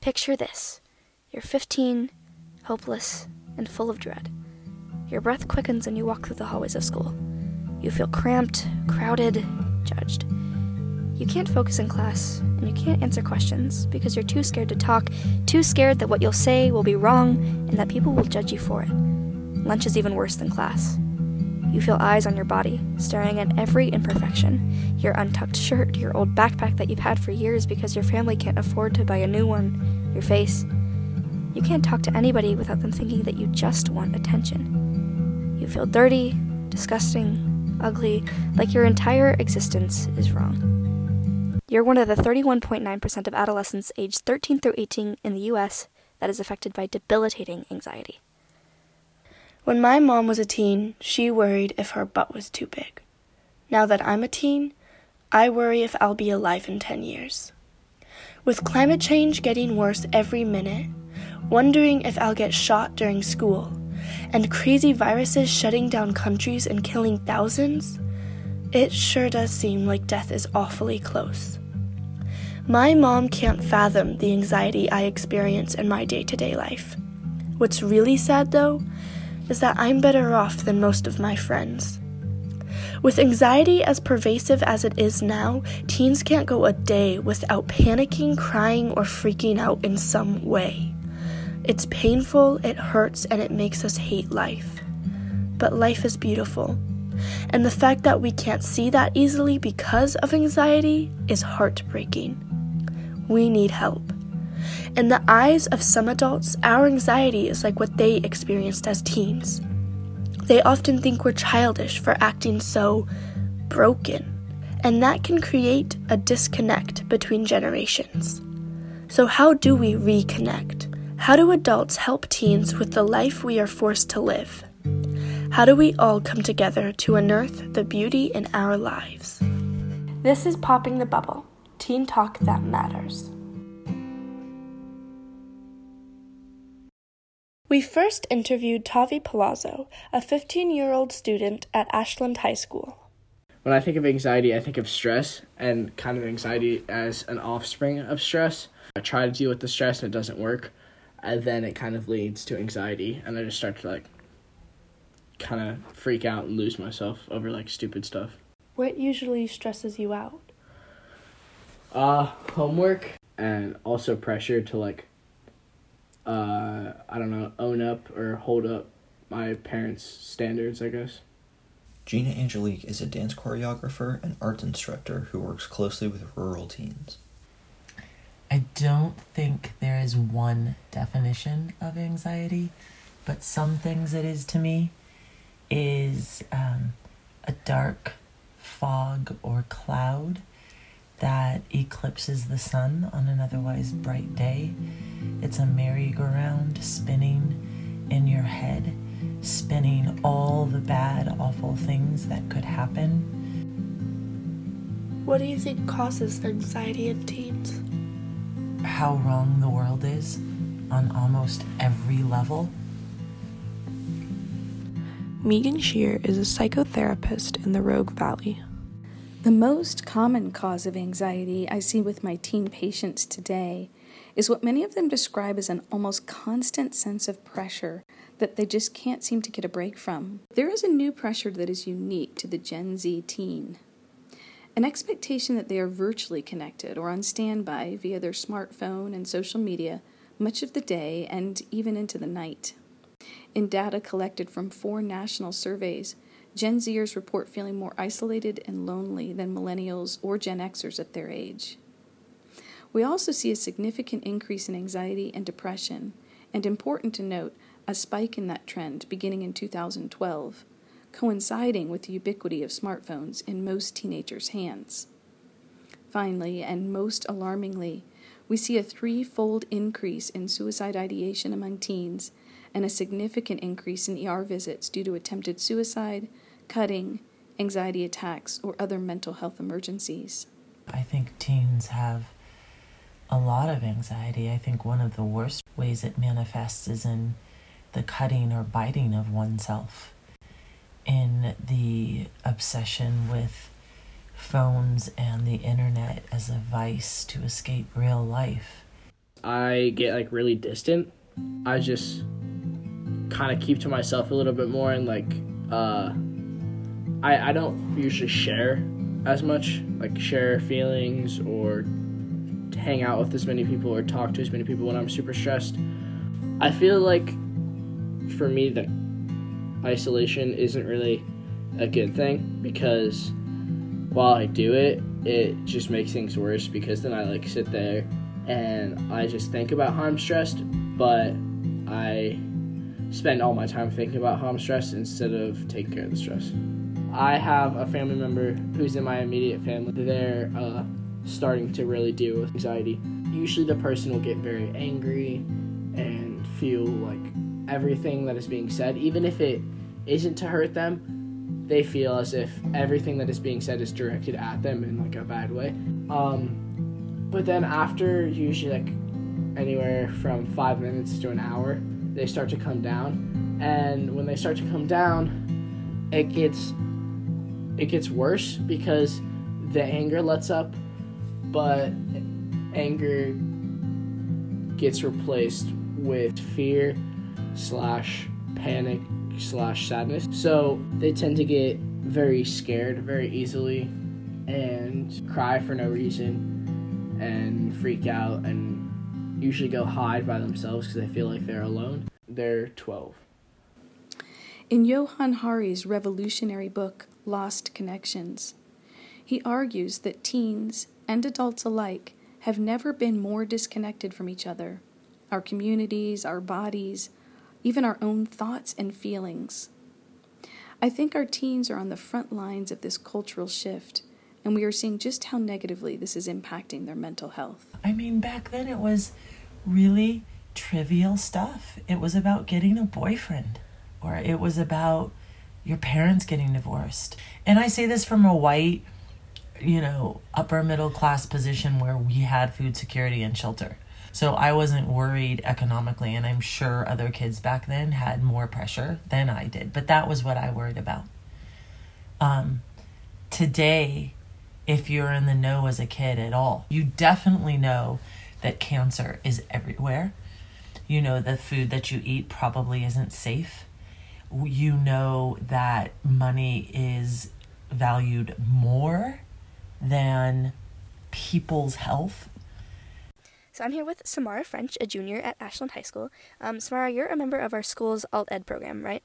Picture this you're 15, hopeless, and full of dread. Your breath quickens and you walk through the hallways of school. You feel cramped, crowded, judged. You can't focus in class, and you can't answer questions because you're too scared to talk, too scared that what you'll say will be wrong and that people will judge you for it. Lunch is even worse than class. You feel eyes on your body, staring at every imperfection your untucked shirt, your old backpack that you've had for years because your family can't afford to buy a new one, your face. You can't talk to anybody without them thinking that you just want attention. You feel dirty, disgusting, ugly, like your entire existence is wrong. You're one of the 31.9% of adolescents aged 13 through 18 in the US that is affected by debilitating anxiety. When my mom was a teen, she worried if her butt was too big. Now that I'm a teen, I worry if I'll be alive in 10 years. With climate change getting worse every minute, wondering if I'll get shot during school, and crazy viruses shutting down countries and killing thousands, it sure does seem like death is awfully close. My mom can't fathom the anxiety I experience in my day to day life. What's really sad, though, is that I'm better off than most of my friends. With anxiety as pervasive as it is now, teens can't go a day without panicking, crying, or freaking out in some way. It's painful, it hurts, and it makes us hate life. But life is beautiful. And the fact that we can't see that easily because of anxiety is heartbreaking. We need help. In the eyes of some adults, our anxiety is like what they experienced as teens. They often think we're childish for acting so broken, and that can create a disconnect between generations. So, how do we reconnect? How do adults help teens with the life we are forced to live? How do we all come together to unearth the beauty in our lives? This is Popping the Bubble, teen talk that matters. We first interviewed Tavi Palazzo, a 15 year old student at Ashland High School. When I think of anxiety, I think of stress and kind of anxiety as an offspring of stress. I try to deal with the stress and it doesn't work, and then it kind of leads to anxiety, and I just start to like kind of freak out and lose myself over like stupid stuff. What usually stresses you out? Uh, homework and also pressure to like, uh, I don't know, own up or hold up my parents' standards, I guess. Gina Angelique is a dance choreographer and art instructor who works closely with rural teens. I don't think there is one definition of anxiety, but some things it is to me is um, a dark fog or cloud that eclipses the sun on an otherwise bright day. It's a merry-go-round spinning in your head, spinning all the bad, awful things that could happen. What do you think causes anxiety in teens? How wrong the world is on almost every level. Megan Shear is a psychotherapist in the Rogue Valley. The most common cause of anxiety I see with my teen patients today is what many of them describe as an almost constant sense of pressure that they just can't seem to get a break from. There is a new pressure that is unique to the Gen Z teen an expectation that they are virtually connected or on standby via their smartphone and social media much of the day and even into the night. In data collected from four national surveys, Gen Zers report feeling more isolated and lonely than millennials or Gen Xers at their age. We also see a significant increase in anxiety and depression, and important to note, a spike in that trend beginning in 2012, coinciding with the ubiquity of smartphones in most teenagers' hands. Finally, and most alarmingly, we see a threefold increase in suicide ideation among teens and a significant increase in ER visits due to attempted suicide, cutting, anxiety attacks, or other mental health emergencies. I think teens have a lot of anxiety. I think one of the worst ways it manifests is in the cutting or biting of oneself, in the obsession with phones and the internet as a vice to escape real life. I get like really distant. I just kind of keep to myself a little bit more and like uh I I don't usually share as much, like share feelings or hang out with as many people or talk to as many people when I'm super stressed. I feel like for me the isolation isn't really a good thing because while I do it, it just makes things worse because then I like sit there and I just think about how I'm stressed, but I spend all my time thinking about how I'm stressed instead of taking care of the stress. I have a family member who's in my immediate family. They're uh, starting to really deal with anxiety. Usually, the person will get very angry and feel like everything that is being said, even if it isn't to hurt them, they feel as if everything that is being said is directed at them in like a bad way. Um, but then after usually like anywhere from five minutes to an hour, they start to come down, and when they start to come down, it gets it gets worse because the anger lets up, but anger gets replaced with fear slash panic slash sadness. So they tend to get very scared very easily and cry for no reason and freak out and usually go hide by themselves because they feel like they're alone. They're 12. In Johann Hari's revolutionary book, Lost Connections, he argues that teens and adults alike have never been more disconnected from each other, our communities, our bodies, even our own thoughts and feelings. I think our teens are on the front lines of this cultural shift, and we are seeing just how negatively this is impacting their mental health. I mean, back then it was really trivial stuff. It was about getting a boyfriend, or it was about your parents getting divorced. And I say this from a white, you know, upper middle class position where we had food security and shelter. So I wasn't worried economically, and I'm sure other kids back then had more pressure than I did, but that was what I worried about. Um, today, if you're in the know as a kid at all, you definitely know that cancer is everywhere. You know the food that you eat probably isn't safe. You know that money is valued more than people's health so I'm here with Samara French, a junior at Ashland High School. Um, Samara, you're a member of our school's alt ed program, right?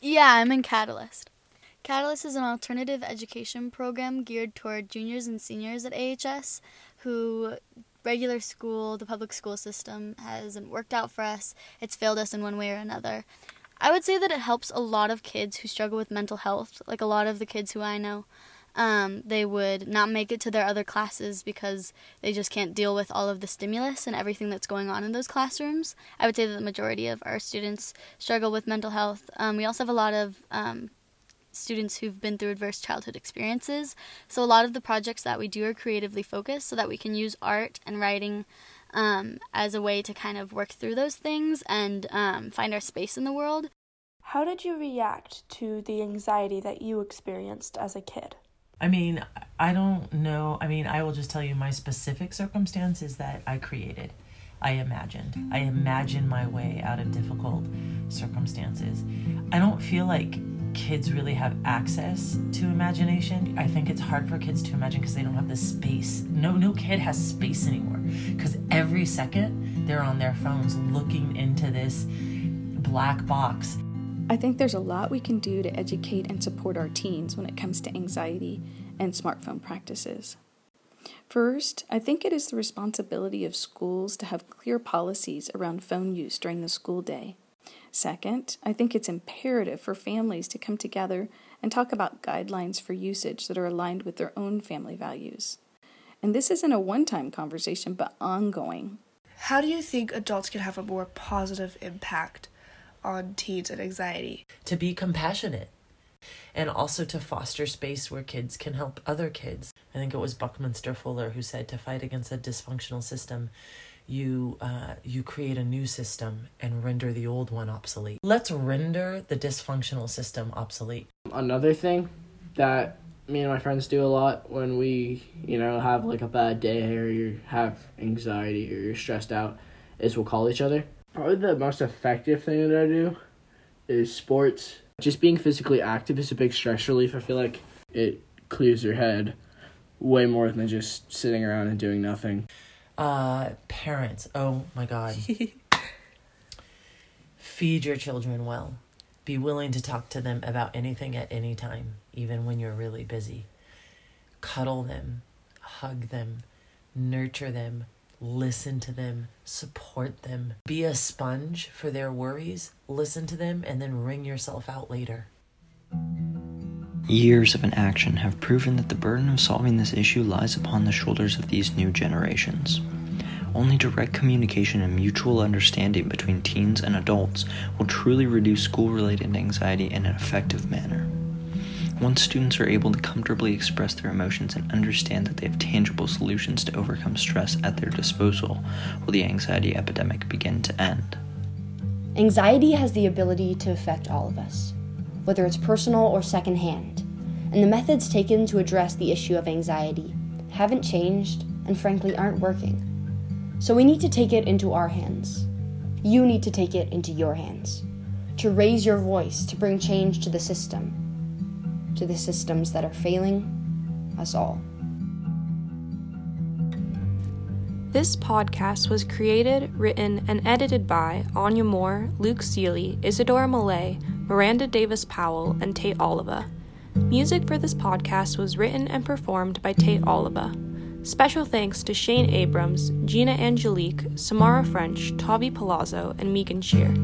Yeah, I'm in Catalyst. Catalyst is an alternative education program geared toward juniors and seniors at AHS who regular school, the public school system hasn't worked out for us. It's failed us in one way or another. I would say that it helps a lot of kids who struggle with mental health, like a lot of the kids who I know um, they would not make it to their other classes because they just can't deal with all of the stimulus and everything that's going on in those classrooms. I would say that the majority of our students struggle with mental health. Um, we also have a lot of um, students who've been through adverse childhood experiences. So a lot of the projects that we do are creatively focused so that we can use art and writing um, as a way to kind of work through those things and um, find our space in the world. How did you react to the anxiety that you experienced as a kid? I mean, I don't know. I mean, I will just tell you my specific circumstances that I created. I imagined. I imagined my way out of difficult circumstances. I don't feel like kids really have access to imagination. I think it's hard for kids to imagine because they don't have the space. No no kid has space anymore cuz every second they're on their phones looking into this black box I think there's a lot we can do to educate and support our teens when it comes to anxiety and smartphone practices. First, I think it is the responsibility of schools to have clear policies around phone use during the school day. Second, I think it's imperative for families to come together and talk about guidelines for usage that are aligned with their own family values. And this isn't a one time conversation, but ongoing. How do you think adults can have a more positive impact on teens and anxiety. To be compassionate and also to foster space where kids can help other kids. I think it was Buckminster Fuller who said to fight against a dysfunctional system, you uh, you create a new system and render the old one obsolete. Let's render the dysfunctional system obsolete. Another thing that me and my friends do a lot when we, you know, have like a bad day or you have anxiety or you're stressed out is we'll call each other. Probably the most effective thing that I do is sports. Just being physically active is a big stress relief. I feel like it clears your head way more than just sitting around and doing nothing. Uh, parents. Oh my god. Feed your children well. Be willing to talk to them about anything at any time, even when you're really busy. Cuddle them, hug them, nurture them, listen to them, support them. Be a sponge for their worries, listen to them, and then wring yourself out later. Years of inaction have proven that the burden of solving this issue lies upon the shoulders of these new generations. Only direct communication and mutual understanding between teens and adults will truly reduce school related anxiety in an effective manner. Once students are able to comfortably express their emotions and understand that they have tangible solutions to overcome stress at their disposal, will the anxiety epidemic begin to end. Anxiety has the ability to affect all of us, whether it's personal or secondhand, and the methods taken to address the issue of anxiety haven't changed and frankly aren't working. So we need to take it into our hands. You need to take it into your hands. To raise your voice, to bring change to the system, to the systems that are failing us all. This podcast was created, written, and edited by Anya Moore, Luke Seeley, Isadora Millay, Mirandah Davis Powell, and Tate Oliva. Music for this podcast was written and performed by Tate Oliva. Special thanks to Shane Abrams, Gina Angelique, Samara French, Tavi Palazzo, and Megan Shear.